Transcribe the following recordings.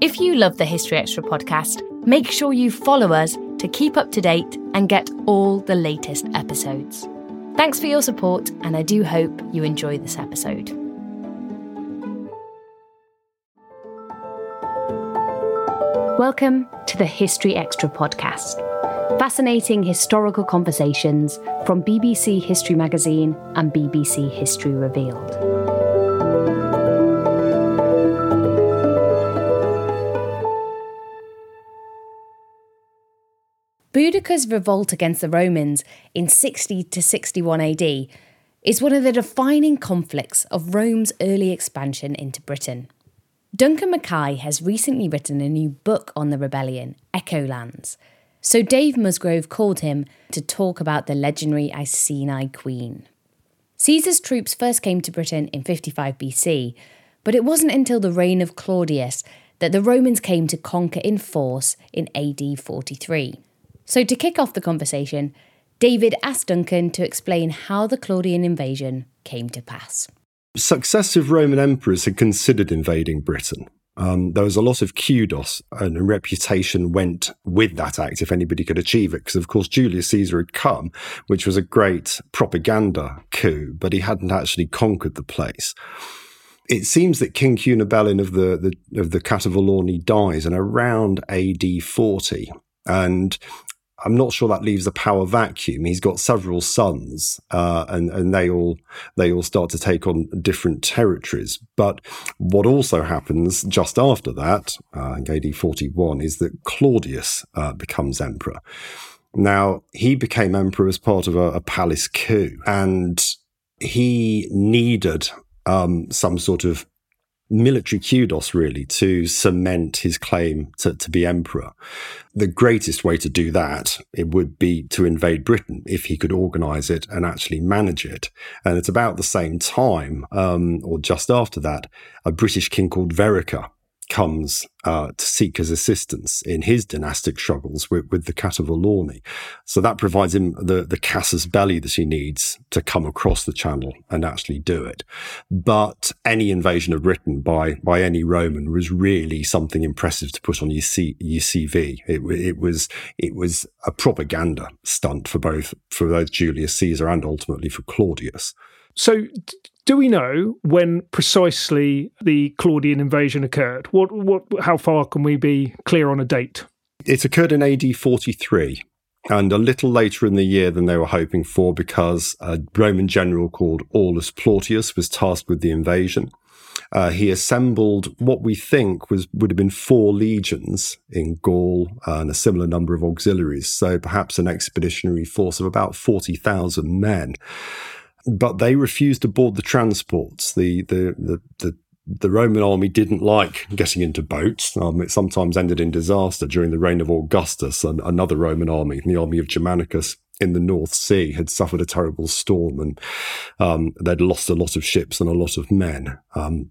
If you love the History Extra podcast, make sure you follow us to keep up to date and get all the latest episodes. Thanks for your support, and I do hope you enjoy this episode. Welcome to the History Extra podcast. Fascinating historical conversations from BBC History Magazine and BBC History Revealed. Boudica's revolt against the Romans in 60 to 61 AD is one of the defining conflicts of Rome's early expansion into Britain. Duncan Mackay has recently written a new book on the rebellion, Echolands. So Dave Musgrove called him to talk about the legendary Iceni queen. Caesar's troops first came to Britain in 55 BC, but it wasn't until the reign of Claudius that the Romans came to conquer in force in AD 43. So, to kick off the conversation, David asked Duncan to explain how the Claudian invasion came to pass. Successive Roman emperors had considered invading Britain. Um, there was a lot of kudos and reputation went with that act if anybody could achieve it. Because, of course, Julius Caesar had come, which was a great propaganda coup, but he hadn't actually conquered the place. It seems that King Cunobelin of the, the of the Catuvellauni dies in around AD 40. And I'm not sure that leaves a power vacuum. He's got several sons, uh, and and they all they all start to take on different territories. But what also happens just after that, uh, in AD 41, is that Claudius uh, becomes emperor. Now he became emperor as part of a, a palace coup, and he needed um, some sort of military kudos, really, to cement his claim to, to be emperor. The greatest way to do that, it would be to invade Britain if he could organize it and actually manage it. And it's about the same time, um, or just after that, a British king called Verica comes uh, to seek his assistance in his dynastic struggles with, with the Catuvellauni. So that provides him the, the casus belli that he needs to come across the channel and actually do it. But any invasion of Britain by, by any Roman was really something impressive to put on your, C, your CV. It, it was, it was a propaganda stunt for both, for both Julius Caesar and ultimately for Claudius. So, do we know when precisely the Claudian invasion occurred? What, what, how far can we be clear on a date? It occurred in AD 43 and a little later in the year than they were hoping for because a Roman general called Aulus Plautius was tasked with the invasion. Uh, he assembled what we think was would have been four legions in Gaul and a similar number of auxiliaries, so perhaps an expeditionary force of about forty thousand men but they refused to board the transports. The the the, the the Roman army didn't like getting into boats. Um, it sometimes ended in disaster during the reign of Augustus, and another Roman army, the army of Germanicus in the North Sea, had suffered a terrible storm and um, they'd lost a lot of ships and a lot of men. Um,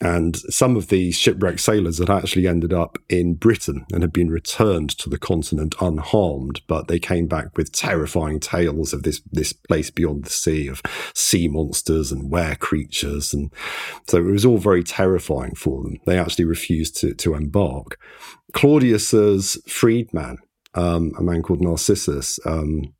and some of these shipwrecked sailors had actually ended up in Britain and had been returned to the continent unharmed, but they came back with terrifying tales of this, this place beyond the sea, of sea monsters and were creatures. And so it was all very terrifying for them. They actually refused to, to embark. Claudius's freedman, um, a man called Narcissus, um,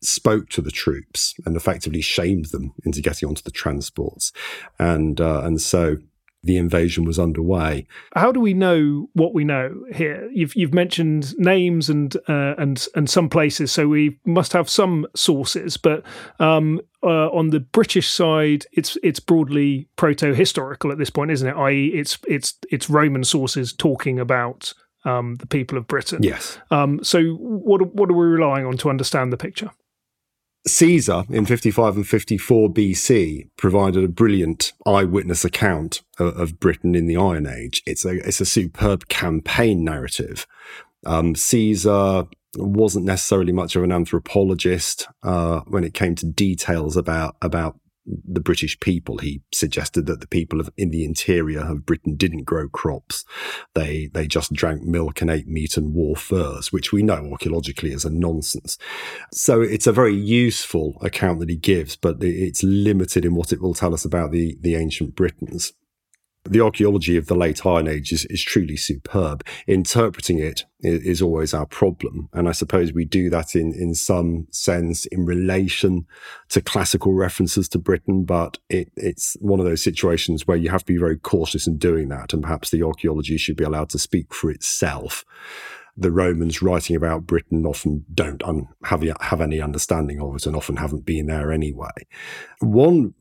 spoke to the troops and effectively shamed them into getting onto the transports. And, uh, and so the invasion was underway. How do we know what we know here? You've you've mentioned names and uh, and and some places, so we must have some sources. But um, uh, on the British side, it's it's broadly proto-historical at this point, isn't it? I.e., it's it's it's Roman sources talking about um, the people of Britain. Yes. Um, so what what are we relying on to understand the picture? Caesar in 55 and 54 BC provided a brilliant eyewitness account of, of Britain in the Iron Age. It's a, it's a superb campaign narrative. Um, Caesar wasn't necessarily much of an anthropologist uh, when it came to details about about the British people. He suggested that the people of, in the interior of Britain didn't grow crops. They, they just drank milk and ate meat and wore furs, which we know archaeologically is a nonsense. So it's a very useful account that he gives, but it's limited in what it will tell us about the, the ancient Britons. The archaeology of the late Iron Age is, is truly superb. Interpreting it is, is, always our problem. And I suppose we do that in, in some sense in relation to classical references to Britain, but it, it's one of those situations where you have to be very cautious in doing that. And perhaps the archaeology should be allowed to speak for itself. The Romans writing about Britain often don't un- have, have any understanding of it and often haven't been there anyway. One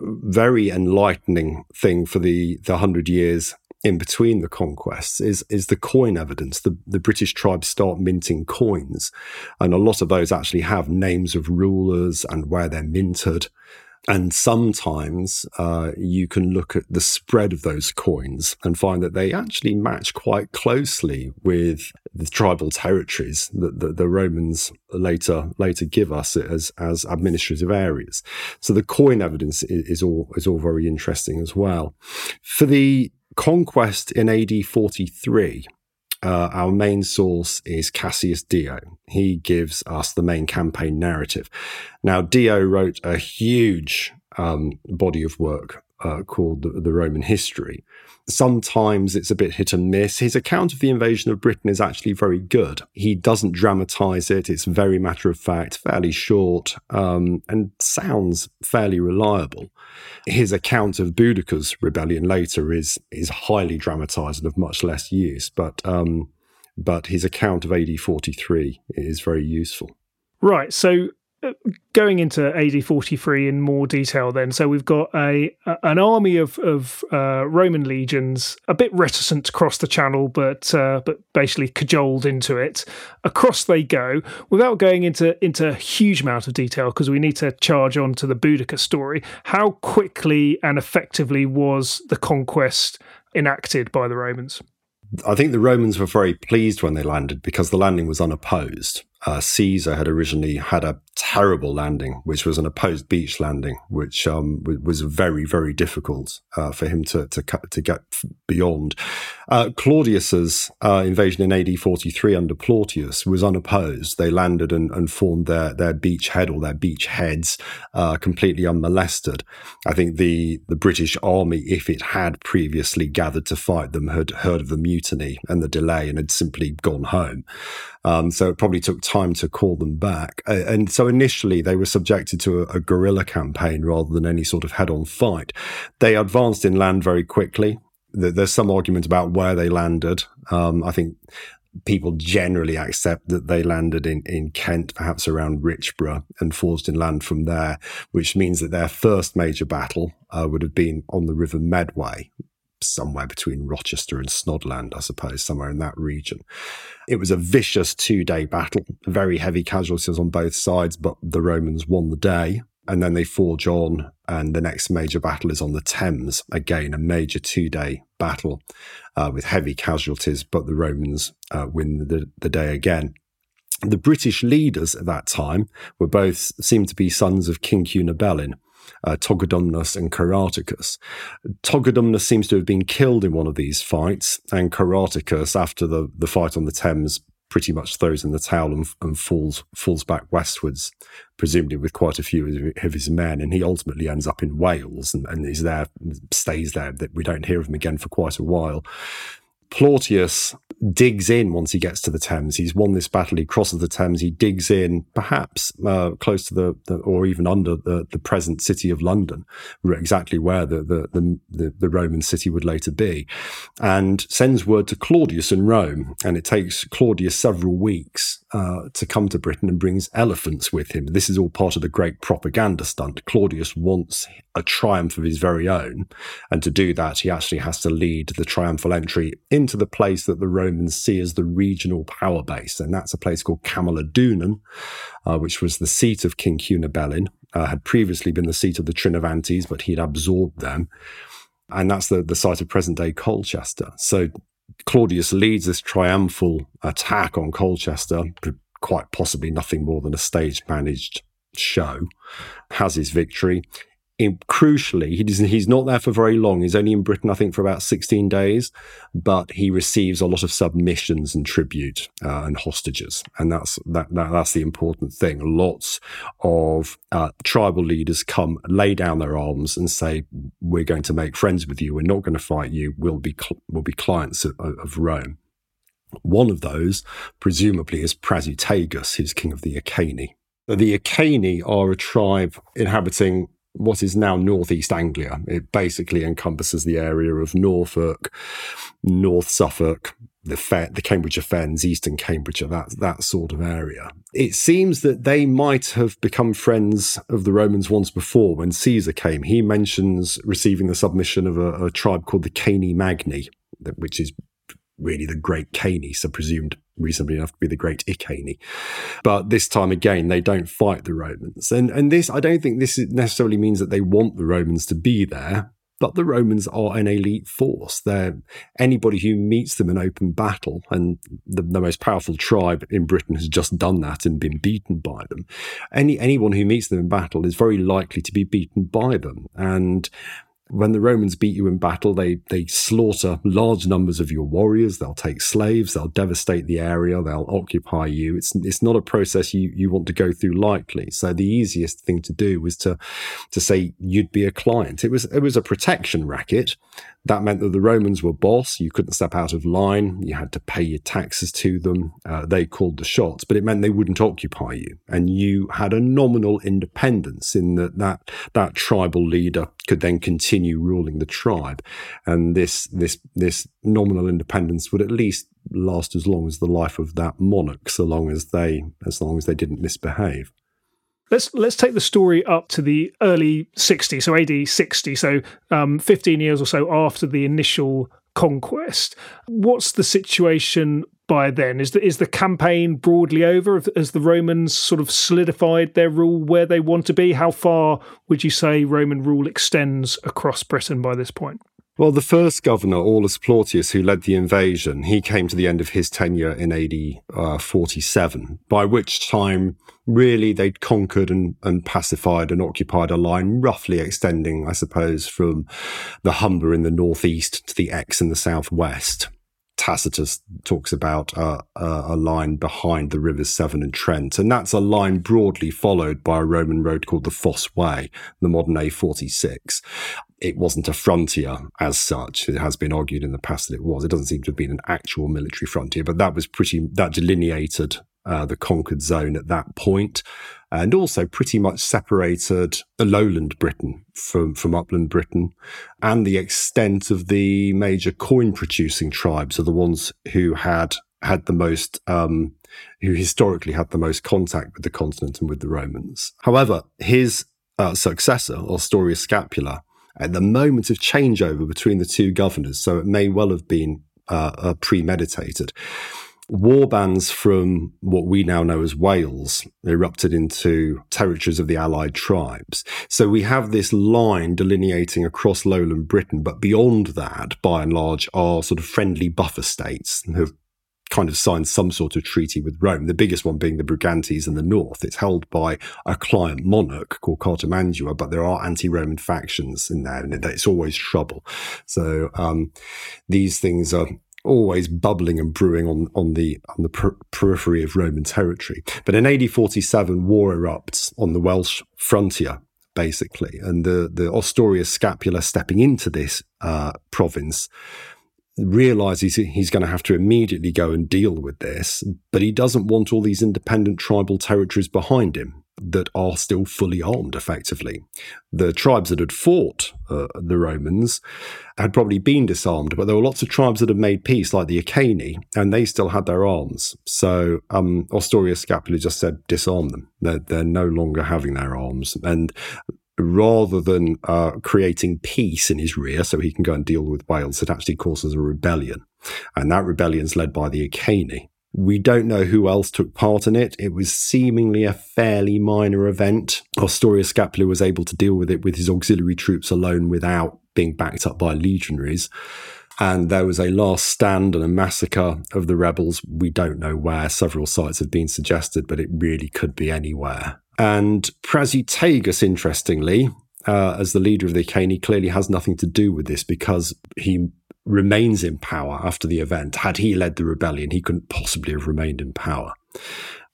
very enlightening thing for the the hundred years in between the conquests is is the coin evidence. The the British tribes start minting coins, and a lot of those actually have names of rulers and where they're minted. And sometimes uh, you can look at the spread of those coins and find that they actually match quite closely with the tribal territories that the, the Romans later later give us as as administrative areas. So the coin evidence is, is all is all very interesting as well. For the conquest in AD 43, uh, our main source is Cassius Dio. He gives us the main campaign narrative. Now, Dio wrote a huge um, body of work uh, called the, the, Roman History. Sometimes it's a bit hit and miss. His account of the invasion of Britain is actually very good. He doesn't dramatize it. It's very matter of fact, fairly short, um, and sounds fairly reliable. His account of Boudica's rebellion later is is highly dramatized and of much less use, but um, but his account of AD 43 is very useful. Right. So going into AD 43 in more detail then. So we've got a an army of of uh, Roman legions a bit reticent to cross the channel but uh, but basically cajoled into it. Across they go without going into into a huge amount of detail because we need to charge on to the Boudica story. How quickly and effectively was the conquest enacted by the Romans? I think the Romans were very pleased when they landed because the landing was unopposed uh, Caesar had originally had a terrible landing, which was an opposed beach landing, which um, was very, very difficult uh, for him to to, to get beyond. Uh, Claudius's uh, invasion in AD 43 under Plautius was unopposed. They landed and, and formed their their beach head or their beach heads uh, completely unmolested. I think the the British army, if it had previously gathered to fight them, had heard of the mutiny and the delay and had simply gone home. Um, so it probably took time to call them back. And so initially they were subjected to a, a guerrilla campaign rather than any sort of head on fight. They advanced inland very quickly. There's some argument about where they landed. Um, I think people generally accept that they landed in, in Kent, perhaps around Richborough, and forged inland from there, which means that their first major battle uh, would have been on the River Medway, somewhere between Rochester and Snodland, I suppose, somewhere in that region. It was a vicious two day battle, very heavy casualties on both sides, but the Romans won the day. And then they forge on, and the next major battle is on the Thames. Again, a major two day battle uh, with heavy casualties, but the Romans uh, win the, the day again. The British leaders at that time were both seemed to be sons of King Cunobelin, uh, Togodumnus and Caratacus. Togodumnus seems to have been killed in one of these fights, and Caratacus, after the, the fight on the Thames, pretty much throws in the towel and, and, falls falls back westwards, presumably with quite a few of his men. And he ultimately ends up in Wales and, and is there, stays there. That we don't hear of him again for quite a while. Plautius digs in once he gets to the Thames. He's won this battle. He crosses the Thames. He digs in, perhaps uh, close to the, the, or even under the, the present city of London, exactly where the, the, the, the Roman city would later be, and sends word to Claudius in Rome. And it takes Claudius several weeks uh, to come to Britain and brings elephants with him. This is all part of the great propaganda stunt. Claudius wants a triumph of his very own. And to do that, he actually has to lead the triumphal entry into the place that the Romans see as the regional power base. And that's a place called Camulodunum, uh, which was the seat of King Cunobelin, uh, had previously been the seat of the Trinovantes, but he'd absorbed them. And that's the, the site of present day Colchester. So Claudius leads this triumphal attack on Colchester, quite possibly nothing more than a stage managed show, has his victory crucially, he he's not there for very long. He's only in Britain, I think, for about 16 days, but he receives a lot of submissions and tribute uh, and hostages. And that's, that, that, that's the important thing. Lots of uh, tribal leaders come, lay down their arms and say, we're going to make friends with you. We're not going to fight you. We'll be, cl- we'll be clients of, of Rome. One of those, presumably, is Prasutagus, who's king of the Iceni. The Iceni are a tribe inhabiting what is now northeast Anglia. It basically encompasses the area of Norfolk, North Suffolk, the, the Cambridgeshire Fens, Eastern Cambridgeshire, that, that sort of area. It seems that they might have become friends of the Romans once before when Caesar came. He mentions receiving the submission of a, a tribe called the Cenimagni, which is really the great Caney, so presumed reasonably enough to be the great Iceni. But this time again, they don't fight the Romans. And, and this, I don't think this necessarily means that they want the Romans to be there, but the Romans are an elite force. They're anybody who meets them in open battle, and the, the, most powerful tribe in Britain has just done that and been beaten by them. Any anyone who meets them in battle is very likely to be beaten by them, and when the Romans beat you in battle, they, they slaughter large numbers of your warriors. They'll take slaves. They'll devastate the area. They'll occupy you. It's, it's not a process you, you want to go through lightly. So the easiest thing to do was to, to say you'd be a client. It was, it was a protection racket. That meant that the Romans were boss. You couldn't step out of line. You had to pay your taxes to them. Uh, they called the shots, but it meant they wouldn't occupy you. And you had a nominal independence in that that, that tribal leader could then continue ruling the tribe. And this, this, this nominal independence would at least last as long as the life of that monarch, so long as they, as long as they didn't misbehave. Let's let's take the story up to the early 60s, so AD 60, so um, 15 years or so after the initial conquest. What's the situation by then? Is the, is the campaign broadly over? Has the Romans sort of solidified their rule where they want to be? How far would you say Roman rule extends across Britain by this point? Well, the first governor, Aulus Plautius, who led the invasion, he came to the end of his tenure in AD uh, 47, by which time, really, they'd conquered and, and pacified and occupied a line roughly extending, I suppose, from the Humber in the northeast to the Exe in the southwest. Tacitus talks about uh, uh, a line behind the rivers Severn and Trent, and that's a line broadly followed by a Roman road called the Fosse Way, the modern A46 it wasn't a frontier as such. It has been argued in the past that it was. It doesn't seem to have been an actual military frontier, but that was pretty, that delineated uh, the conquered zone at that point, and also pretty much separated the lowland Britain from, from upland Britain, and the extent of the major coin producing tribes are the ones who had had the most, um, who historically had the most contact with the continent and with the Romans. However, his uh, successor, Ostorius Scapula, at the moment of changeover between the two governors, so it may well have been uh, uh, premeditated. War bands from what we now know as Wales erupted into territories of the Allied tribes. So we have this line delineating across lowland Britain, but beyond that, by and large, are sort of friendly buffer states who have kind of signed some sort of treaty with Rome, the biggest one being the Brigantes in the north. It's held by a client monarch called Cartimandua, but there are anti-Roman factions in there, and it's always trouble. So um, these things are always bubbling and brewing on, on the on the per- periphery of Roman territory. But in AD 47, war erupts on the Welsh frontier, basically, and the the Ostorius Scapula stepping into this uh, province realizes he's going to have to immediately go and deal with this, but he doesn't want all these independent tribal territories behind him that are still fully armed effectively. The tribes that had fought uh, the Romans had probably been disarmed, but there were lots of tribes that had made peace, like the Iceni, and they still had their arms. So um, Ostorius Scapula just said, disarm them. They're, they're no longer having their arms. And rather than uh, creating peace in his rear so he can go and deal with Wales, it actually causes a rebellion. And that rebellion is led by the Iceni. We don't know who else took part in it. It was seemingly a fairly minor event. Ostorius Scapula was able to deal with it with his auxiliary troops alone without being backed up by legionaries. And there was a last stand and a massacre of the rebels. We don't know where. Several sites have been suggested, but it really could be anywhere. And Prasutagus, interestingly, uh, as the leader of the Iceni, clearly has nothing to do with this because he remains in power after the event. Had he led the rebellion, he couldn't possibly have remained in power.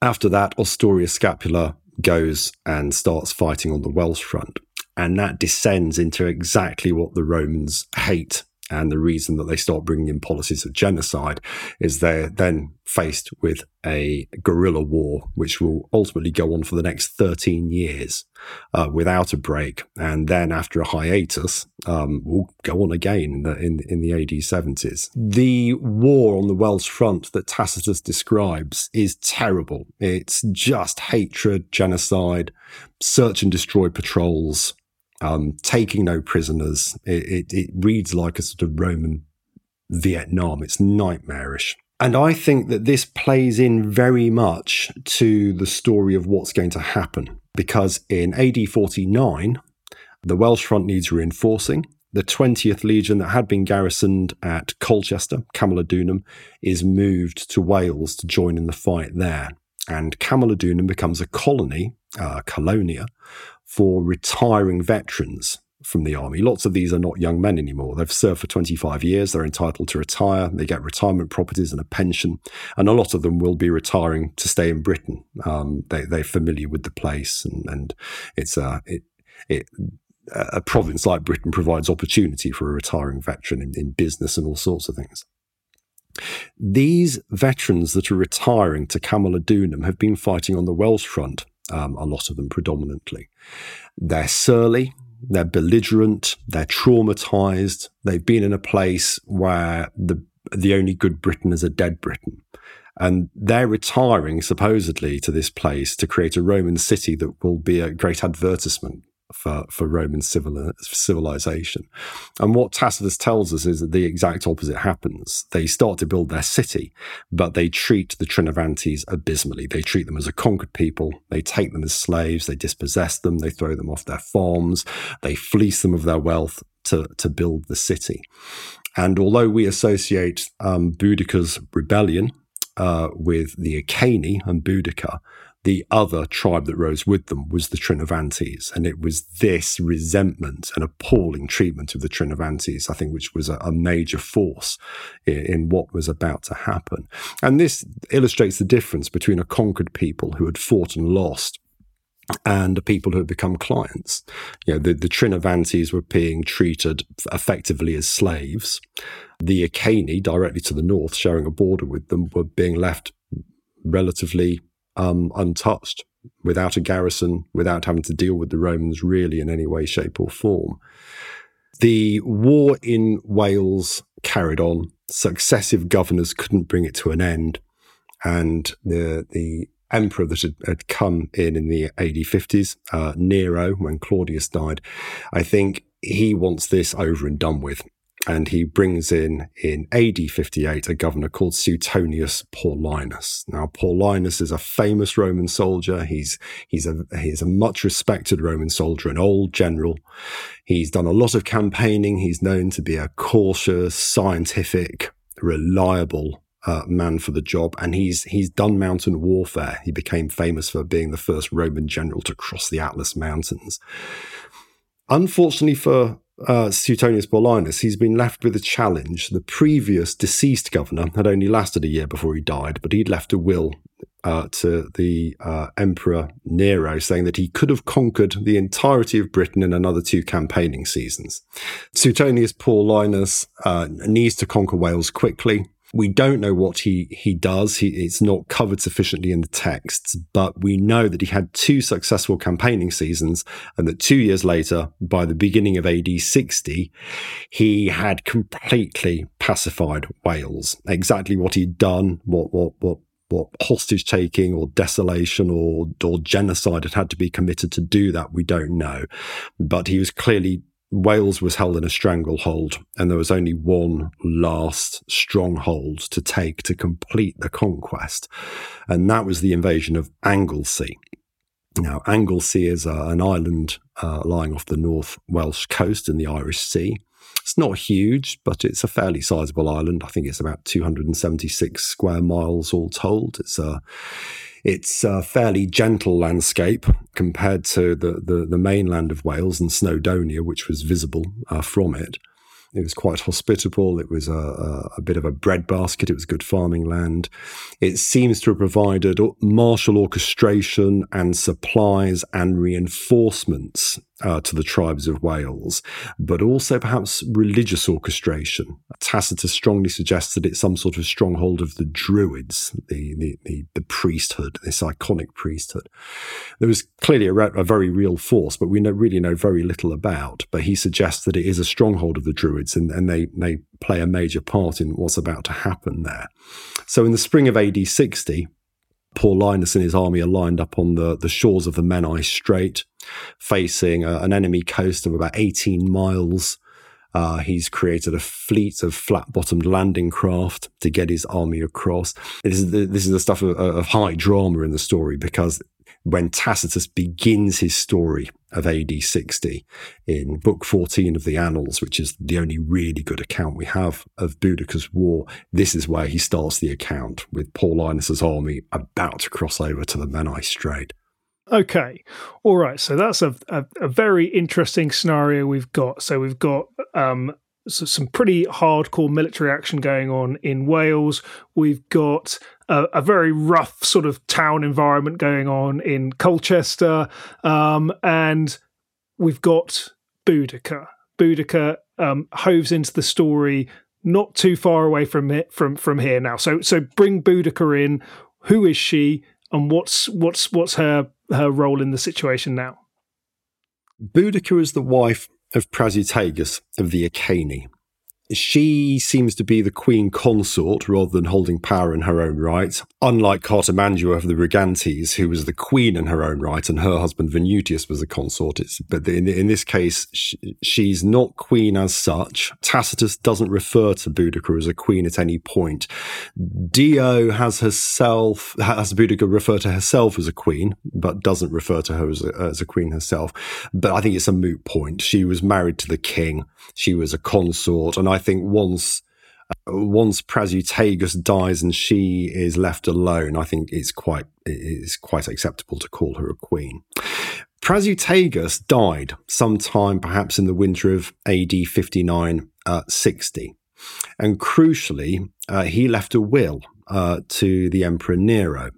After that, Ostorius Scapula goes and starts fighting on the Welsh front. And that descends into exactly what the Romans hate and the reason that they start bringing in policies of genocide is they're then faced with a guerrilla war, which will ultimately go on for the next 13 years uh, without a break. And then after a hiatus, um, will go on again in the, in, in the AD 70s. The war on the Welsh front that Tacitus describes is terrible. It's just hatred, genocide, search and destroy patrols, um, taking no prisoners. It, it, it reads like a sort of Roman Vietnam. It's nightmarish. And I think that this plays in very much to the story of what's going to happen. Because in AD 49, the Welsh front needs reinforcing. The 20th Legion that had been garrisoned at Colchester, Camulodunum, is moved to Wales to join in the fight there. And Camulodunum becomes a colony, uh, colonia, for retiring veterans from the army. Lots of these are not young men anymore. They've served for 25 years. They're entitled to retire. They get retirement properties and a pension. And a lot of them will be retiring to stay in Britain. Um, they, they're familiar with the place and, and it's a, it, it, a province like Britain provides opportunity for a retiring veteran in, in business and all sorts of things. These veterans that are retiring to Camulodunum have been fighting on the Welsh front um, a lot of them predominantly. They're surly, they're belligerent, they're traumatized, they've been in a place where the, the only good Britain is a dead Britain. And they're retiring supposedly to this place to create a Roman city that will be a great advertisement for, for Roman civil, civilization. And what Tacitus tells us is that the exact opposite happens. They start to build their city, but they treat the Trinovantes abysmally. They treat them as a conquered people. They take them as slaves. They dispossess them. They throw them off their farms. They fleece them of their wealth to, to build the city. And although we associate um, Boudica's rebellion uh, with the Iceni and Boudica, the other tribe that rose with them was the Trinovantes. And it was this resentment and appalling treatment of the Trinovantes, I think, which was a, a major force in, in, what was about to happen. And this illustrates the difference between a conquered people who had fought and lost and the people who had become clients. You know, the, the Trinovantes were being treated effectively as slaves. The Iceni, directly to the north, sharing a border with them, were being left relatively um, untouched, without a garrison, without having to deal with the Romans really in any way, shape, or form. The war in Wales carried on. Successive governors couldn't bring it to an end, and the the emperor that had, had come in in the AD 50s, uh, Nero, when Claudius died, I think he wants this over and done with and he brings in in AD 58 a governor called Suetonius Paulinus. Now, Paulinus is a famous Roman soldier. He's he's a he's a much respected Roman soldier, an old general. He's done a lot of campaigning. He's known to be a cautious, scientific, reliable uh, man for the job, and he's he's done mountain warfare. He became famous for being the first Roman general to cross the Atlas Mountains. Unfortunately for uh, Suetonius Paulinus, he's been left with a challenge. The previous deceased governor had only lasted a year before he died, but he'd left a will uh, to the uh, Emperor Nero saying that he could have conquered the entirety of Britain in another two campaigning seasons. Suetonius Paulinus uh, needs to conquer Wales quickly. We don't know what he, he does. He, it's not covered sufficiently in the texts, but we know that he had two successful campaigning seasons and that two years later, by the beginning of AD 60, he had completely pacified Wales. Exactly what he'd done, what, what, what what hostage taking or desolation or or genocide had had to be committed to do that we don't know but he was clearly Wales was held in a stranglehold, and there was only one last stronghold to take to complete the conquest, and that was the invasion of Anglesey. Now, Anglesey is uh, an island uh, lying off the North Welsh coast in the Irish Sea. It's not huge, but it's a fairly sizable island. I think it's about 276 square miles all told. It's a It's a fairly gentle landscape compared to the, the, the mainland of Wales and Snowdonia, which was visible uh, from it. It was quite hospitable. It was a, a, a, bit of a breadbasket. It was good farming land. It seems to have provided martial orchestration and supplies and reinforcements uh, to the tribes of Wales, but also perhaps religious orchestration. Tacitus strongly suggests that it's some sort of stronghold of the Druids, the, the, the, the priesthood, this iconic priesthood. There was clearly a, a very real force, but we know, really know very little about. But he suggests that it is a stronghold of the Druids and, and they, they play a major part in what's about to happen there. So in the spring of AD 60, Paulinus and his army are lined up on the, the shores of the Menai Strait, facing a, an enemy coast of about 18 miles. Uh, he's created a fleet of flat bottomed landing craft to get his army across. This is the, this is the stuff of, of high drama in the story because when Tacitus begins his story of AD 60 in Book 14 of the Annals, which is the only really good account we have of Boudica's war, this is where he starts the account with Paulinus's army about to cross over to the Menai Strait. Okay, all right. So that's a, a, a very interesting scenario we've got. So we've got um, so some pretty hardcore military action going on in Wales. We've got a, a, very rough sort of town environment going on in Colchester, um, and we've got Boudica. Boudica um, hoves into the story not too far away from it from from here now. So so bring Boudica in. Who is she, and what's what's what's her her role in the situation now? Boudica is the wife of Prasutagus of the Iceni, she seems to be the queen consort rather than holding power in her own right, unlike Cartimandua of the Brigantes, who was the queen in her own right, and her husband Venutius was a consort. It's, but in, in this case, she, she's not queen as such. Tacitus doesn't refer to Boudica as a queen at any point. Dio has herself, has Boudica refer to herself as a queen, but doesn't refer to her as a, as a queen herself. But I think it's a moot point. She was married to the king. She was a consort, and I think once uh, once Prasutagus dies and she is left alone, I think it's quite it's quite acceptable to call her a queen. Prasutagus died sometime perhaps in the winter of AD 59 uh, 60. And crucially, uh, he left a will uh, to the Emperor Nero.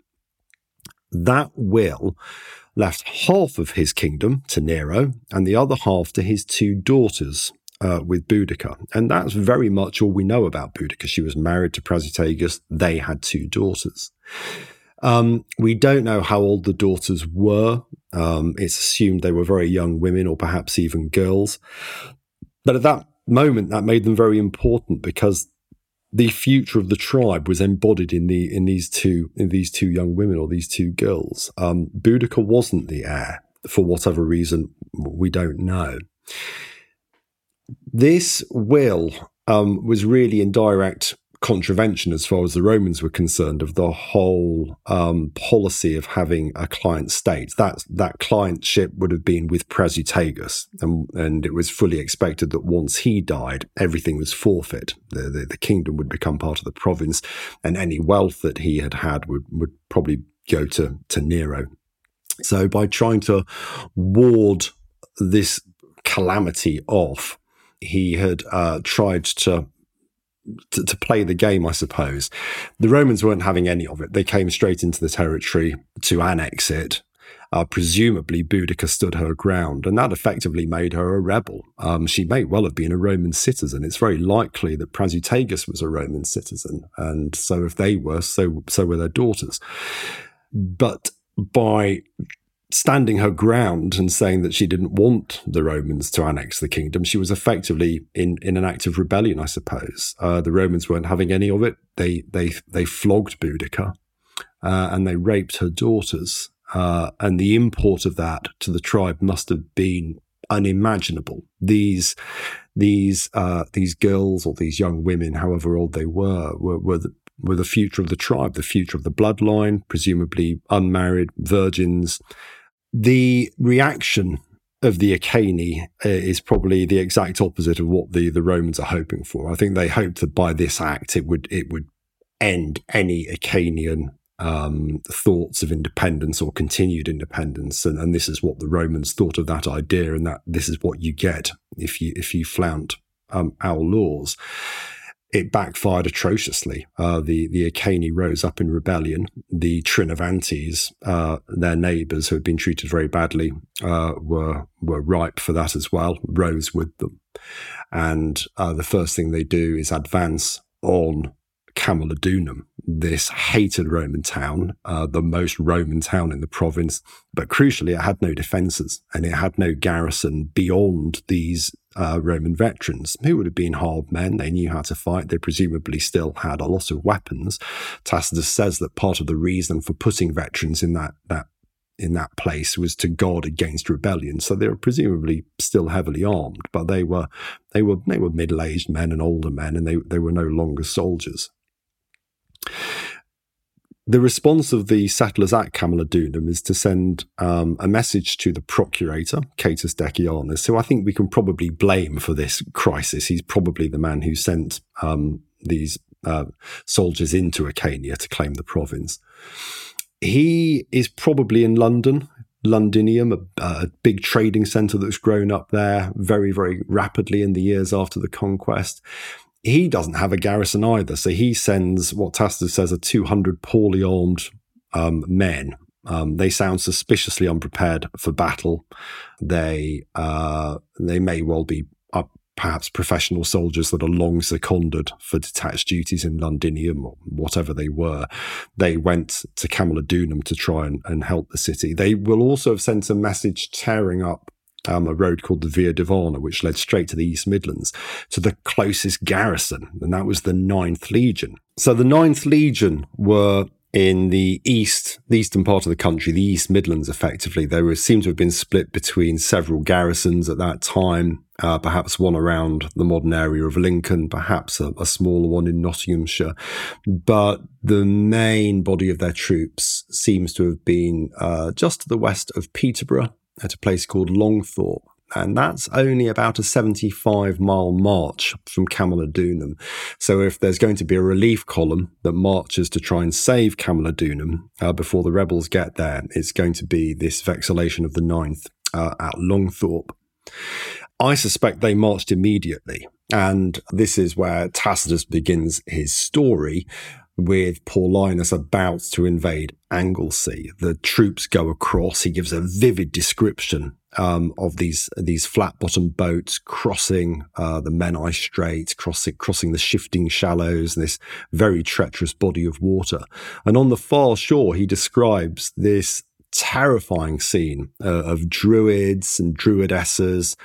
That will left half of his kingdom to Nero and the other half to his two daughters, uh, with Boudica. And that's very much all we know about Boudica. She was married to Prasutagus. They had two daughters. Um, we don't know how old the daughters were. Um, it's assumed they were very young women or perhaps even girls. But at that moment, that made them very important because the future of the tribe was embodied in the in these two in these two young women or these two girls. Um, Boudica wasn't the heir for whatever reason we don't know. This will um, was really in direct contravention, as far as the Romans were concerned, of the whole um, policy of having a client state. That that clientship would have been with Prasutagus, and, and it was fully expected that once he died, everything was forfeit. The, the, the kingdom would become part of the province, and any wealth that he had had would would probably go to to Nero. So by trying to ward this calamity off, he had uh, tried to, to, to play the game, I suppose. The Romans weren't having any of it. They came straight into the territory to annex it. Uh, presumably, Boudica stood her ground, and that effectively made her a rebel. Um, she may well have been a Roman citizen. It's very likely that Prasutagus was a Roman citizen, and so if they were, so so were their daughters. But by standing her ground and saying that she didn't want the Romans to annex the kingdom. She was effectively in, in an act of rebellion, I suppose. Uh, the Romans weren't having any of it. They they they flogged Boudica uh, and they raped her daughters. Uh, and the import of that to the tribe must have been unimaginable. These these uh, these girls or these young women, however old they were, were, were the, were the future of the tribe, the future of the bloodline, presumably unmarried virgins, the reaction of the Iceni uh, is probably the exact opposite of what the, the Romans are hoping for. I think they hoped that by this act it would it would end any Icenian um, thoughts of independence or continued independence, and, and this is what the Romans thought of that idea, and that this is what you get if you if you flout um, our laws it backfired atrociously. Uh, the the Iceni rose up in rebellion. The Trinovantes, uh, their neighbours who had been treated very badly, uh, were were ripe for that as well. Rose with them, and uh, the first thing they do is advance on Camulodunum, this hated Roman town, uh, the most Roman town in the province. But crucially, it had no defences and it had no garrison beyond these uh, Roman veterans who would have been hard men. They knew how to fight. They presumably still had a lot of weapons. Tacitus says that part of the reason for putting veterans in that, that in that place was to guard against rebellion. So they were presumably still heavily armed, but they were they were they were middle aged men and older men, and they they were no longer soldiers. The response of the settlers at Camulodunum is to send um, a message to the procurator, Catus Decianus, who I think we can probably blame for this crisis. He's probably the man who sent um, these uh, soldiers into Achaia to claim the province. He is probably in London, Londinium, a, a, big trading centre that's grown up there very, very rapidly in the years after the conquest he doesn't have a garrison either. So he sends what Tacitus says are 200 poorly armed um, men. Um, they sound suspiciously unprepared for battle. They uh, they may well be uh, perhaps professional soldiers that are long seconded for detached duties in Londinium or whatever they were. They went to Camulodunum to try and, and help the city. They will also have sent a message tearing up um, a road called the Via Devana, which led straight to the East Midlands, to the closest garrison, and that was the Ninth Legion. So the Ninth Legion were in the east, the eastern part of the country, the East Midlands, effectively. They were seem to have been split between several garrisons at that time. Uh, perhaps one around the modern area of Lincoln, perhaps a, a smaller one in Nottinghamshire. But the main body of their troops seems to have been uh, just to the west of Peterborough, at a place called Longthorpe. And that's only about a 75 mile march from Camulodunum. So if there's going to be a relief column that marches to try and save Camulodunum uh, before the rebels get there, it's going to be this vexillation of the 9th uh, at Longthorpe. I suspect they marched immediately. And this is where Tacitus begins his story with Paulinus about to invade Anglesey. The troops go across. He gives a vivid description um, of these these flat bottom boats crossing uh, the Menai Strait, crossing crossing the shifting shallows, this very treacherous body of water. And on the far shore, he describes this terrifying scene uh, of druids and druidesses,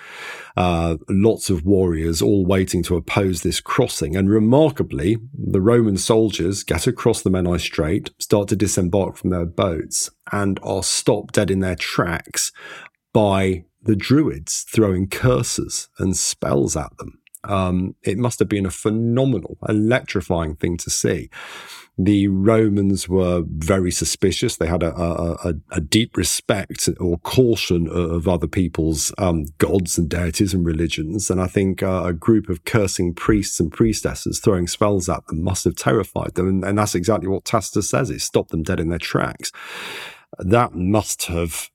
uh, lots of warriors all waiting to oppose this crossing. And remarkably, the Roman soldiers get across the Menai Strait, start to disembark from their boats, and are stopped dead in their tracks by the druids throwing curses and spells at them. Um, it must have been a phenomenal, electrifying thing to see. The Romans were very suspicious. They had a, a, a deep respect or caution of other people's um, gods and deities and religions. And I think uh, a group of cursing priests and priestesses throwing spells at them must have terrified them. And, and that's exactly what Tacitus says. It stopped them dead in their tracks. That must have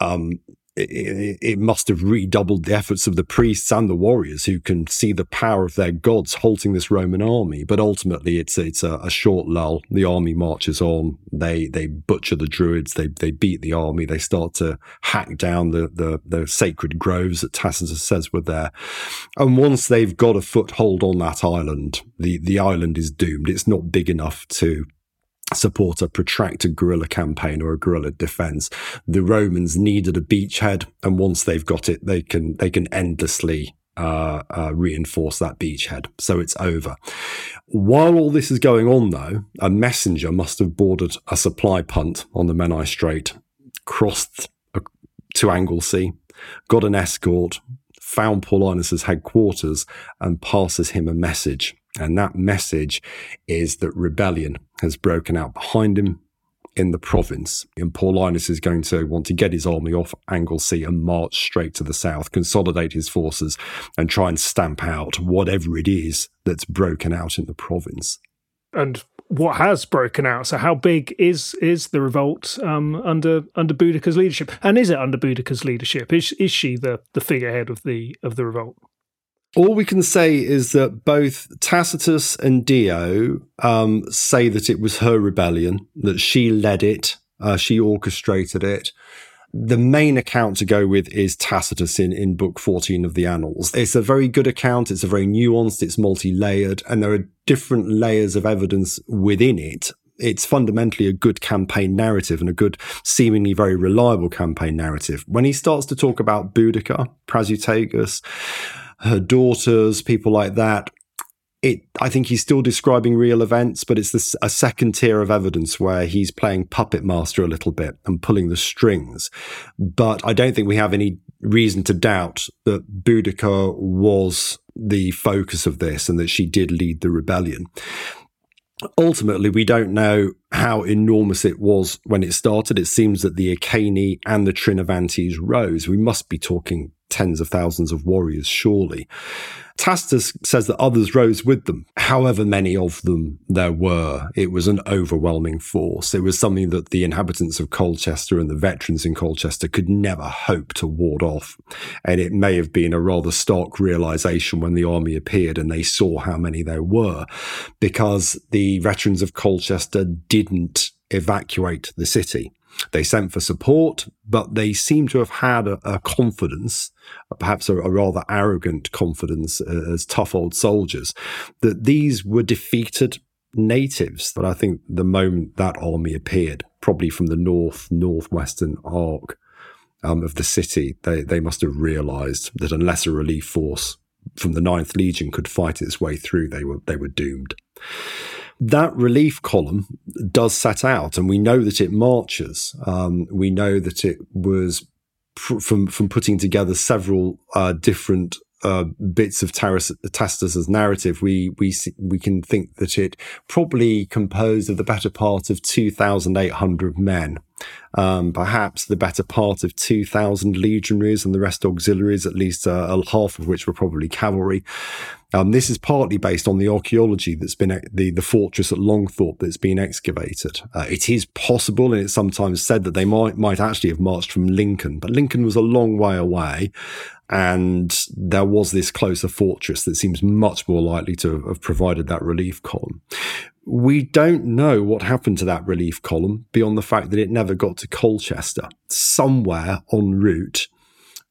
um, it, it, must have redoubled the efforts of the priests and the warriors who can see the power of their gods halting this Roman army. But ultimately, it's it's a, a, short lull. The army marches on. They they butcher the druids. They they beat the army. They start to hack down the the, the sacred groves that Tacitus says were there. And once they've got a foothold on that island, the the island is doomed. It's not big enough to support a protracted guerrilla campaign or a guerrilla defense. The Romans needed a beachhead, and once they've got it, they can they can endlessly uh, uh, reinforce that beachhead. So it's over. While all this is going on, though, a messenger must have boarded a supply punt on the Menai Strait, crossed to Anglesey, got an escort, found Paulinus's headquarters, and passes him a message. And that message is that rebellion has broken out behind him in the province. And Paulinus is going to want to get his army off Anglesey and march straight to the south, consolidate his forces, and try and stamp out whatever it is that's broken out in the province. And what has broken out. So, how big is is the revolt um, under under Boudica's leadership, and is it under Boudica's leadership? Is is she the the figurehead of the of the revolt? All we can say is that both Tacitus and Dio um, say that it was her rebellion, that she led it, uh, she orchestrated it. The main account to go with is Tacitus in, in book 14 of the Annals. It's a very good account. It's a very nuanced, it's multi layered, and there are different layers of evidence within it. It's fundamentally a good campaign narrative and a good, seemingly very reliable campaign narrative. When he starts to talk about Boudica, Prasutagus, her daughters, people like that, it I think he's still describing real events, but it's this, a second tier of evidence where he's playing puppet master a little bit and pulling the strings. But I don't think we have any reason to doubt that Boudica was the focus of this and that she did lead the rebellion. Ultimately, we don't know how enormous it was when it started. It seems that the Iceni and the Trinovantes rose. We must be talking tens of thousands of warriors, surely. Tacitus says that others rose with them. However many of them there were, it was an overwhelming force. It was something that the inhabitants of Colchester and the veterans in Colchester could never hope to ward off. And it may have been a rather stark realization when the army appeared and they saw how many there were, because the veterans of Colchester didn't evacuate the city. They sent for support, but they seem to have had a, a confidence, perhaps a, a, rather arrogant confidence uh, as tough old soldiers, that these were defeated natives. But I think the moment that army appeared, probably from the north, northwestern arc um, of the city, they, they must have realized that unless a relief force from the Ninth Legion could fight its way through, they were, they were doomed that relief column does set out, and we know that it marches. Um, we know that it was pr- from from putting together several uh, different uh, bits of Tacitus's narrative, we we we can think that it probably composed of the better part of two thousand eight hundred men, um, perhaps the better part of two thousand legionaries and the rest auxiliaries, at least uh, half of which were probably cavalry. Um, this is partly based on the archaeology that's been the the fortress at Longthorpe that's been excavated. Uh, it is possible, and it's sometimes said that they might might actually have marched from Lincoln, but Lincoln was a long way away, and there was this closer fortress that seems much more likely to have provided that relief column. We don't know what happened to that relief column beyond the fact that it never got to Colchester. Somewhere en route,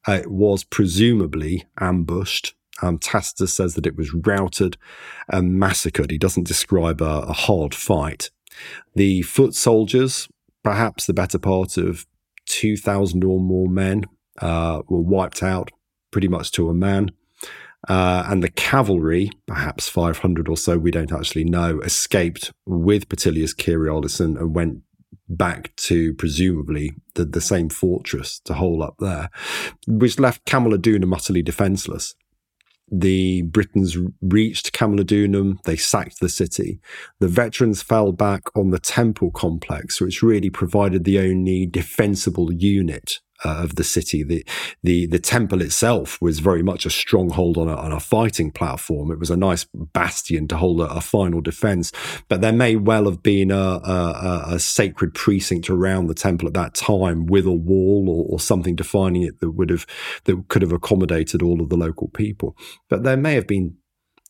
uh, it was presumably ambushed um, Tacitus says that it was routed and massacred. He doesn't describe a, a hard fight. The foot soldiers, perhaps the better part of 2,000 or more men, uh, were wiped out pretty much to a man. Uh, and the cavalry, perhaps 500 or so, we don't actually know, escaped with Petilius Cerialis and, and went back to presumably the, the same fortress to hold up there, which left Camulodunum utterly defenseless the Britons reached Camulodunum, they sacked the city. The veterans fell back on the temple complex, which really provided the only defensible unit uh, of the city. The, the the temple itself was very much a stronghold on a, on a fighting platform. It was a nice bastion to hold a, a final defense. But there may well have been a, a, a, sacred precinct around the temple at that time with a wall or, or something defining it that would have that could have accommodated all of the local people. But there may have been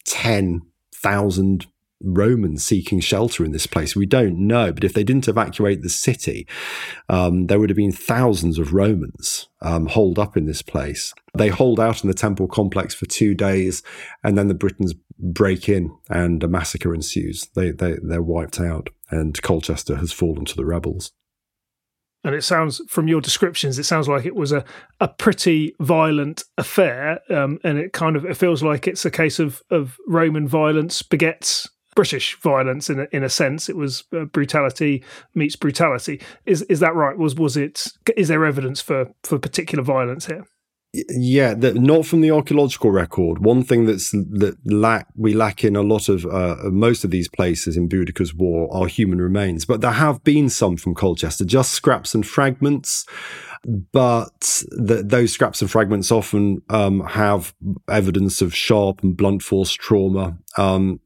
ten thousand Romans seeking shelter in this place? We don't know. But if they didn't evacuate the city, um, there would have been thousands of Romans um, holed up in this place. They hold out in the temple complex for two days, and then the Britons break in, and a massacre ensues. They, they they're wiped out, and Colchester has fallen to the rebels. And it sounds, from your descriptions, it sounds like it was a, a pretty violent affair. Um, and it kind of it feels like it's a case of, of Roman violence begets British violence in a, in a sense. It was uh, brutality meets brutality. Is is that right? Was was it? Is there evidence for for particular violence here? Yeah, the, not from the archaeological record. One thing that's that lack we lack in a lot of uh, most of these places in Boudica's war are human remains, but there have been some from Colchester, just scraps and fragments but the, those scraps and fragments often um, have evidence of sharp and blunt force trauma. Um,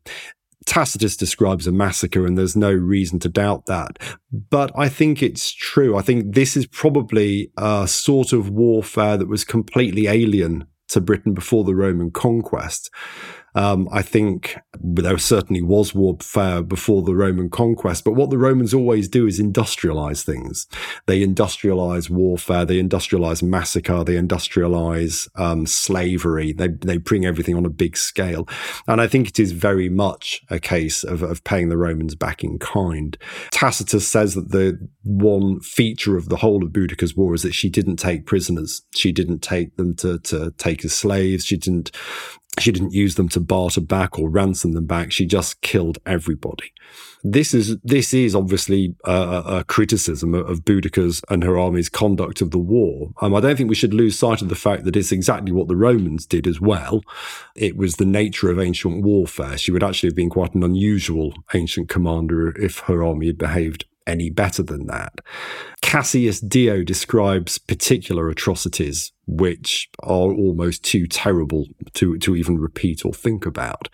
Tacitus describes a massacre, and there's no reason to doubt that. But I think it's true. I think this is probably a sort of warfare that was completely alien to Britain before the Roman conquest. Um, I think there certainly was warfare before the Roman conquest, but what the Romans always do is industrialize things. They industrialize warfare, they industrialize massacre, they industrialize um, slavery. They they bring everything on a big scale, and I think it is very much a case of, of paying the Romans back in kind. Tacitus says that the one feature of the whole of Boudica's war is that she didn't take prisoners. She didn't take them to to take as slaves. She didn't she didn't use them to barter back or ransom them back. She just killed everybody. This is this is obviously a, a criticism of Boudica's and her army's conduct of the war. Um, I don't think we should lose sight of the fact that it's exactly what the Romans did as well. It was the nature of ancient warfare. She would actually have been quite an unusual ancient commander if her army had behaved any better than that. Cassius Dio describes particular atrocities which are almost too terrible to, to even repeat or think about.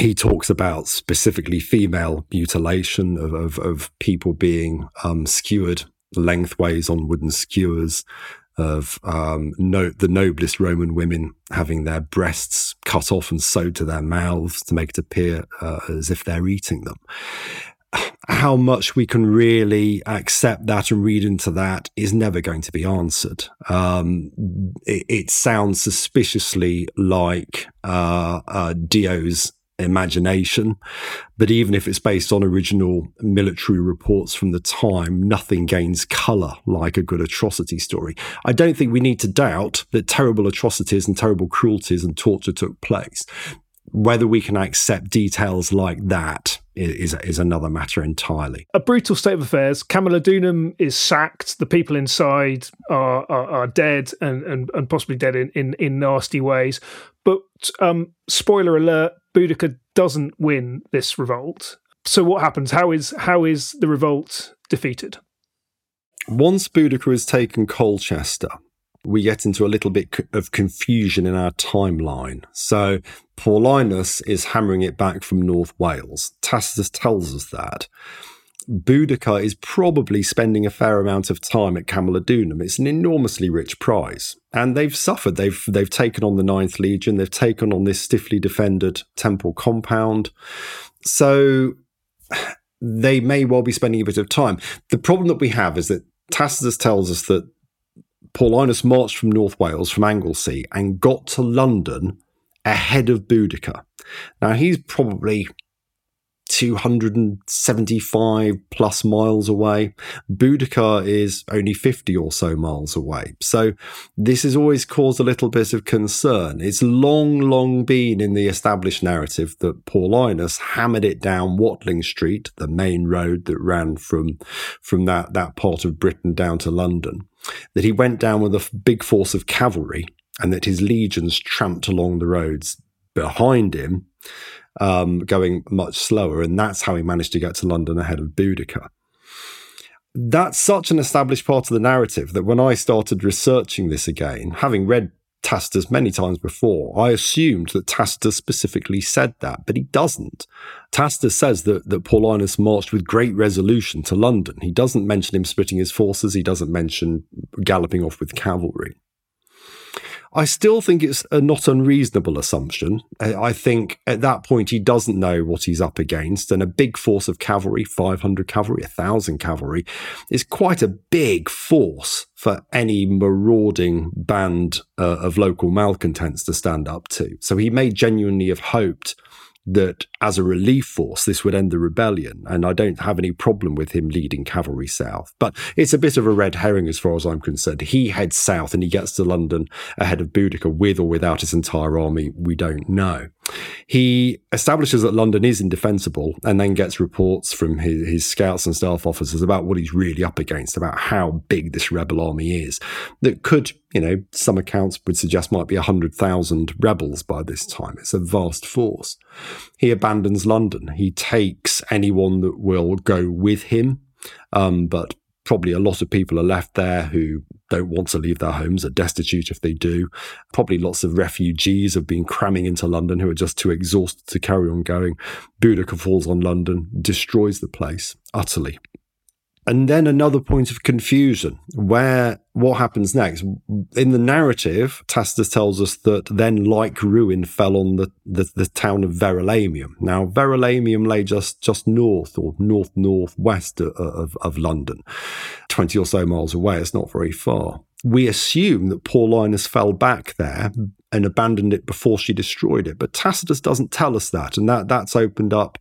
He talks about specifically female mutilation of, of, of people being um, skewered lengthways on wooden skewers, of um, no, the noblest Roman women having their breasts cut off and sewed to their mouths to make it appear uh, as if they're eating them how much we can really accept that and read into that is never going to be answered. Um, it, it, sounds suspiciously like uh, uh, Dio's imagination, but even if it's based on original military reports from the time, nothing gains colour like a good atrocity story. I don't think we need to doubt that terrible atrocities and terrible cruelties and torture took place. Whether we can accept details like that is is another matter entirely. A brutal state of affairs. Camulodunum is sacked. The people inside are are, are dead and, and, and possibly dead in, in, in nasty ways. But um, spoiler alert: Boudica doesn't win this revolt. So what happens? How is how is the revolt defeated? Once Boudica has taken Colchester, we get into a little bit of confusion in our timeline. So Paulinus is hammering it back from North Wales. Tacitus tells us that. Boudica is probably spending a fair amount of time at Camulodunum. It's an enormously rich prize. And they've suffered. They've they've taken on the Ninth Legion. They've taken on this stiffly defended temple compound. So they may well be spending a bit of time. The problem that we have is that Tacitus tells us that Paulinus marched from North Wales, from Anglesey, and got to London ahead of Boudica. Now, he's probably 275 plus miles away. Boudica is only 50 or so miles away. So this has always caused a little bit of concern. It's long, long been in the established narrative that Paulinus hammered it down Watling Street, the main road that ran from, from that, that part of Britain down to London, that he went down with a big force of cavalry and that his legions tramped along the roads behind him um, going much slower. And that's how he managed to get to London ahead of Boudica. That's such an established part of the narrative that when I started researching this again, having read Tacitus many times before, I assumed that Tacitus specifically said that, but he doesn't. Tacitus says that, that Paulinus marched with great resolution to London. He doesn't mention him splitting his forces, he doesn't mention galloping off with cavalry. I still think it's a not unreasonable assumption. I think at that point he doesn't know what he's up against, and a big force of cavalry, 500 cavalry, 1,000 cavalry, is quite a big force for any marauding band uh, of local malcontents to stand up to. So he may genuinely have hoped that as a relief force, this would end the rebellion. And I don't have any problem with him leading cavalry south. But it's a bit of a red herring as far as I'm concerned. He heads south and he gets to London ahead of Boudica with or without his entire army. We don't know. He establishes that London is indefensible and then gets reports from his, his, scouts and staff officers about what he's really up against, about how big this rebel army is. That could, you know, some accounts would suggest might be 100,000 rebels by this time. It's a vast force. He abandons London. He takes anyone that will go with him, um, but probably a lot of people are left there who don't want to leave their homes, are destitute if they do. Probably lots of refugees have been cramming into London who are just too exhausted to carry on going. Boudica falls on London, destroys the place utterly. And then another point of confusion where what happens next? In the narrative, Tacitus tells us that then like ruin fell on the, the, the town of Verulamium. Now, Verulamium lay just, just north or north northwest of, of, London, 20 or so miles away. It's not very far. We assume that Paulinus fell back there and abandoned it before she destroyed it. But Tacitus doesn't tell us that, and that that's opened up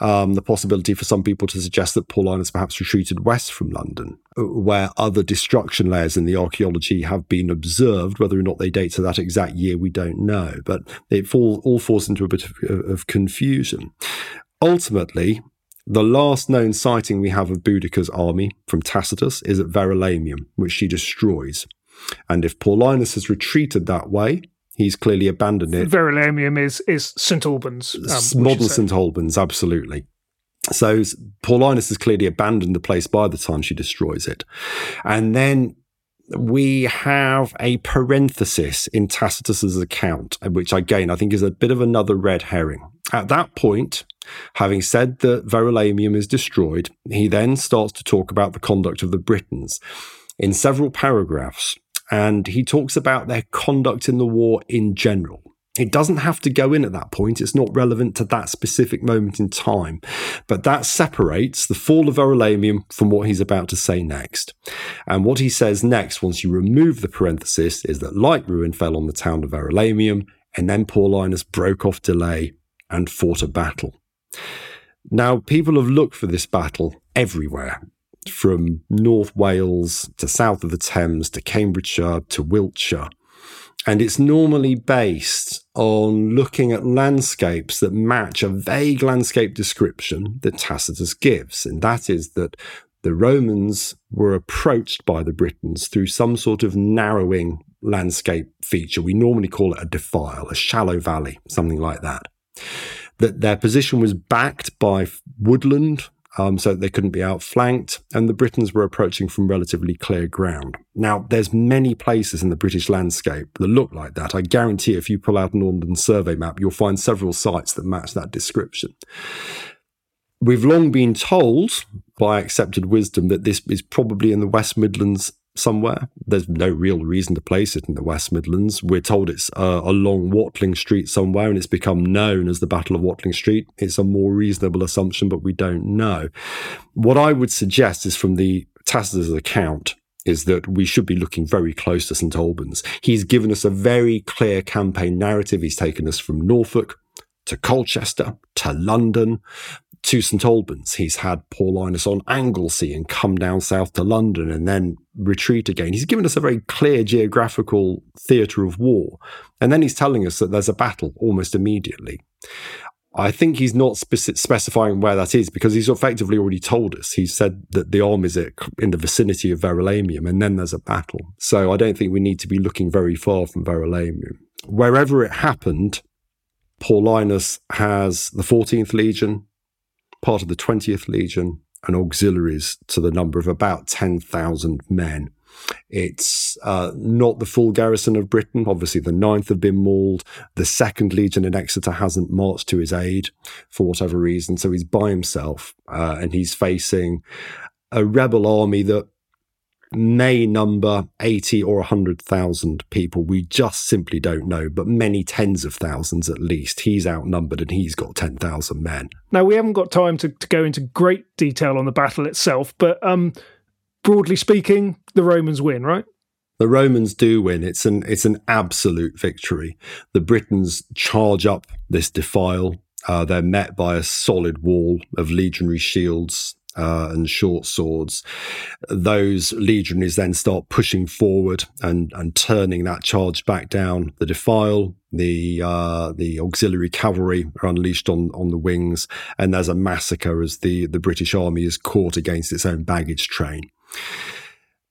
um, the possibility for some people to suggest that Paulinus perhaps retreated west from London, where other destruction layers in the archaeology have been observed. Whether or not they date to that exact year, we don't know, but it fall, all falls into a bit of, of confusion. Ultimately, the last known sighting we have of Boudica's army from Tacitus is at Verulamium, which she destroys. And if Paulinus has retreated that way, He's clearly abandoned it. Verulamium is is St Albans, um, modern St Albans, absolutely. So Paulinus has clearly abandoned the place by the time she destroys it, and then we have a parenthesis in Tacitus's account, which again I think is a bit of another red herring. At that point, having said that Verulamium is destroyed, he then starts to talk about the conduct of the Britons. In several paragraphs, and he talks about their conduct in the war in general. It doesn't have to go in at that point. It's not relevant to that specific moment in time. But that separates the fall of Verulamium from what he's about to say next. And what he says next, once you remove the parenthesis, is that light ruin fell on the town of Verulamium, and then Paulinus broke off delay and fought a battle. Now, people have looked for this battle everywhere from North Wales to south of the Thames to Cambridgeshire to Wiltshire. And it's normally based on looking at landscapes that match a vague landscape description that Tacitus gives. And that is that the Romans were approached by the Britons through some sort of narrowing landscape feature. We normally call it a defile, a shallow valley, something like that. That their position was backed by woodland um, so they couldn't be outflanked, and the Britons were approaching from relatively clear ground. Now, there's many places in the British landscape that look like that. I guarantee if you pull out an Ordnance Survey map, you'll find several sites that match that description. We've long been told by accepted wisdom that this is probably in the West Midlands somewhere. There's no real reason to place it in the West Midlands. We're told it's uh, along Watling Street somewhere and it's become known as the Battle of Watling Street. It's a more reasonable assumption, but we don't know. What I would suggest is from the Tacitus account is that we should be looking very close to St Albans. He's given us a very clear campaign narrative. He's taken us from Norfolk to Colchester to London to St Albans. He's had Paulinus on Anglesey and come down south to London and then retreat again. He's given us a very clear geographical theatre of war. And then he's telling us that there's a battle almost immediately. I think he's not speci- specifying where that is because he's effectively already told us. He said that the arm is in the vicinity of Verulamium and then there's a battle. So I don't think we need to be looking very far from Verulamium. Wherever it happened, Paulinus has the 14th Legion, part of the 20th Legion, and auxiliaries to the number of about 10,000 men. It's uh, not the full garrison of Britain. Obviously, the 9th have been mauled. The 2nd Legion in Exeter hasn't marched to his aid for whatever reason. So he's by himself uh, and he's facing a rebel army that may number 80 or 100,000 people. We just simply don't know, but many tens of thousands at least. He's outnumbered and he's got 10,000 men. Now, we haven't got time to, to, go into great detail on the battle itself, but um, broadly speaking, the Romans win, right? The Romans do win. It's an it's an absolute victory. The Britons charge up this defile. Uh, they're met by a solid wall of legionary shields uh, and short swords, those legionaries then start pushing forward and, and turning that charge back down the defile. The uh, the auxiliary cavalry are unleashed on, on the wings, and there's a massacre as the, the British army is caught against its own baggage train.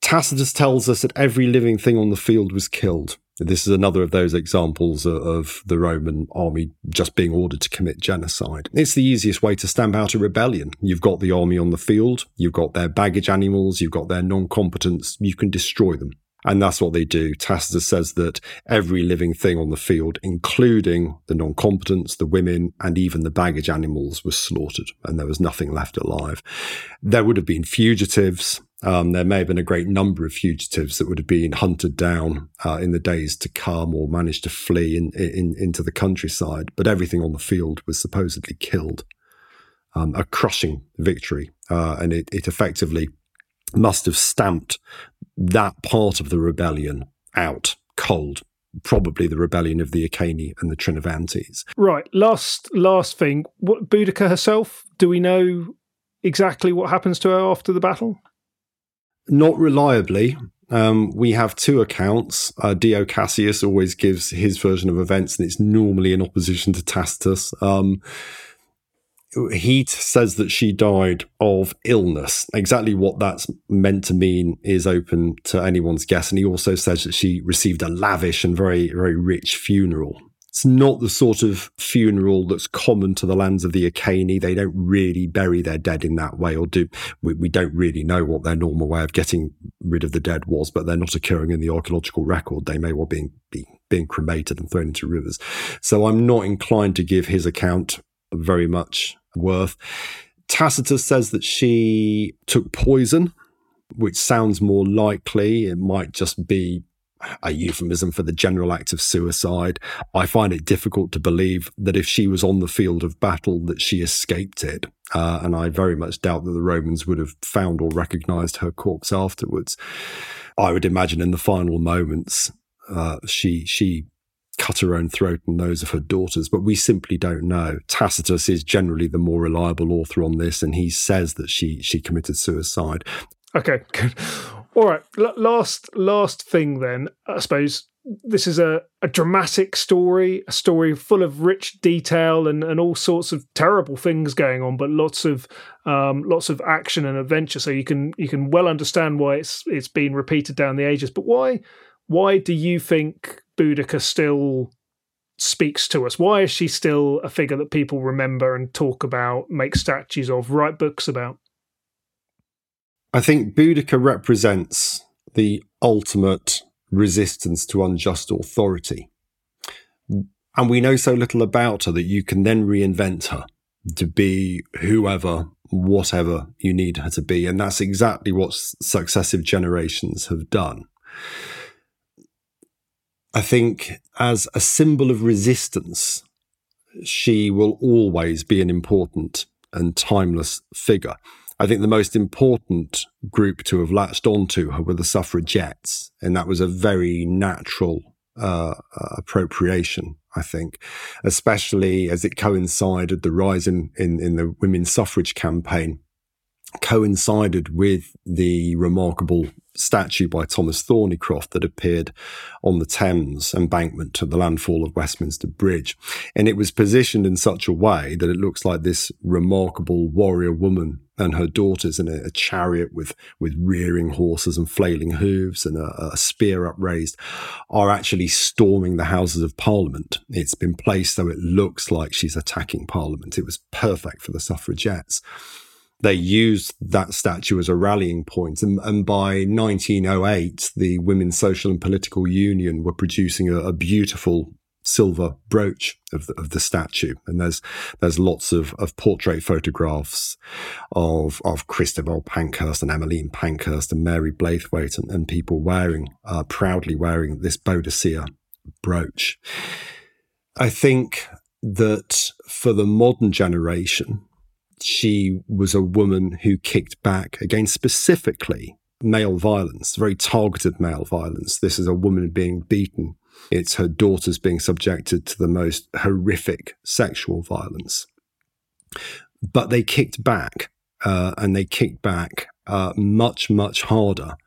Tacitus tells us that every living thing on the field was killed. This is another of those examples of the Roman army just being ordered to commit genocide. It's the easiest way to stamp out a rebellion. You've got the army on the field, you've got their baggage animals, you've got their non competence, you can destroy them. And that's what they do. Tacitus says that every living thing on the field, including the non combatants, the women, and even the baggage animals, was slaughtered, and there was nothing left alive. There would have been fugitives. Um, there may have been a great number of fugitives that would have been hunted down uh, in the days to come or managed to flee in, in, into the countryside, but everything on the field was supposedly killed. Um, a crushing victory, uh, and it, it effectively must have stamped that part of the rebellion out cold probably the rebellion of the Iceni and the Trinovantes. Right. Last last thing. What Boudica herself? Do we know exactly what happens to her after the battle? Not reliably. Um, we have two accounts. Uh, Dio Cassius always gives his version of events, and it's normally in opposition to Tacitus. Um, he says that she died of illness. Exactly what that's meant to mean is open to anyone's guess. And he also says that she received a lavish and very, very rich funeral. It's not the sort of funeral that's common to the lands of the Iceni. They don't really bury their dead in that way, or do. We, we don't really know what their normal way of getting rid of the dead was, but they're not occurring in the archaeological record. They may well be, be being cremated and thrown into rivers. So I'm not inclined to give his account very much worth. Tacitus says that she took poison, which sounds more likely. It might just be a euphemism for the general act of suicide. I find it difficult to believe that if she was on the field of battle, that she escaped it. Uh, and I very much doubt that the Romans would have found or recognized her corpse afterwards. I would imagine in the final moments, uh, she she cut her own throat and those of her daughters, but we simply don't know. Tacitus is generally the more reliable author on this, and he says that she she committed suicide. Okay, good. All right. L- last last thing then, I suppose this is a, a dramatic story, a story full of rich detail and, and all sorts of terrible things going on, but lots of um, lots of action and adventure. So you can you can well understand why it's it's been repeated down the ages. But why why do you think Boudica still speaks to us? Why is she still a figure that people remember and talk about, make statues of, write books about? I think Boudica represents the ultimate resistance to unjust authority. And we know so little about her that you can then reinvent her to be whoever, whatever you need her to be. And that's exactly what successive generations have done. I think as a symbol of resistance, she will always be an important and timeless figure. I think the most important group to have latched onto her were the suffragettes, and that was a very natural uh, appropriation, I think, especially as it coincided the rise in, in, in the women's suffrage campaign coincided with the remarkable statue by Thomas Thornycroft that appeared on the Thames embankment to the landfall of Westminster Bridge. And it was positioned in such a way that it looks like this remarkable warrior woman and her daughters in a, a chariot with, with rearing horses and flailing hooves and a, a spear upraised are actually storming the Houses of Parliament. It's been placed so it looks like she's attacking Parliament. It was perfect for the suffragettes they used that statue as a rallying point. And, and, by 1908, the Women's Social and Political Union were producing a, a beautiful silver brooch of the, of the statue. And there's, there's lots of, of portrait photographs of, of Christabel Pankhurst and Emmeline Pankhurst and Mary Blathwayt and, and people wearing, uh, proudly wearing this Boadicea brooch. I think that for the modern generation, she was a woman who kicked back against specifically male violence, very targeted male violence. This is a woman being beaten. It's her daughters being subjected to the most horrific sexual violence. But they kicked back, uh, and they kicked back uh, much, much harder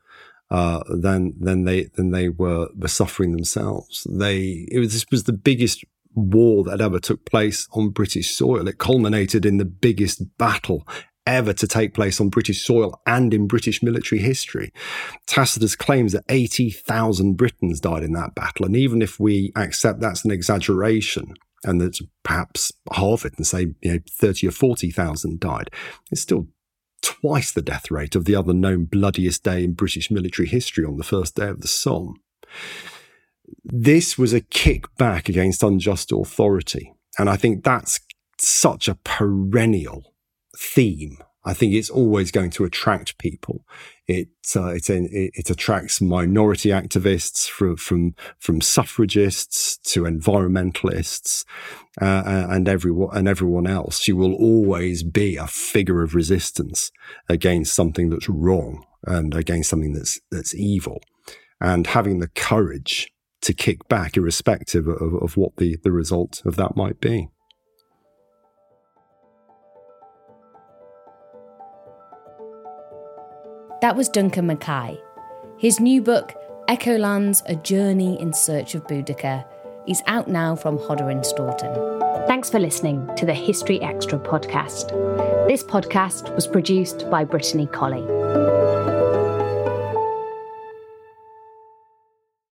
uh, than than they than they were were suffering themselves. They it was this was the biggest war that ever took place on British soil. It culminated in the biggest battle ever to take place on British soil and in British military history. Tacitus claims that 80,000 Britons died in that battle. And even if we accept that's an exaggeration and that perhaps half it and say you know, 30 or 40,000 died, it's still twice the death rate of the other known bloodiest day in British military history on the first day of the Somme. This was a kickback against unjust authority. And I think that's such a perennial theme I think it's always going to attract people. It uh, it, it, attracts minority activists from from from suffragists to environmentalists uh, and everyone and everyone else. You will always be a figure of resistance against something that's wrong and against something that's that's evil, and having the courage to kick back, irrespective of, of what the the result of that might be. That was Duncan Mackay. His new book, Echolands A Journey in Search of Boudica, is out now from Hodder and Stoughton. Thanks for listening to the History Extra podcast. This podcast was produced by Brittany Colley.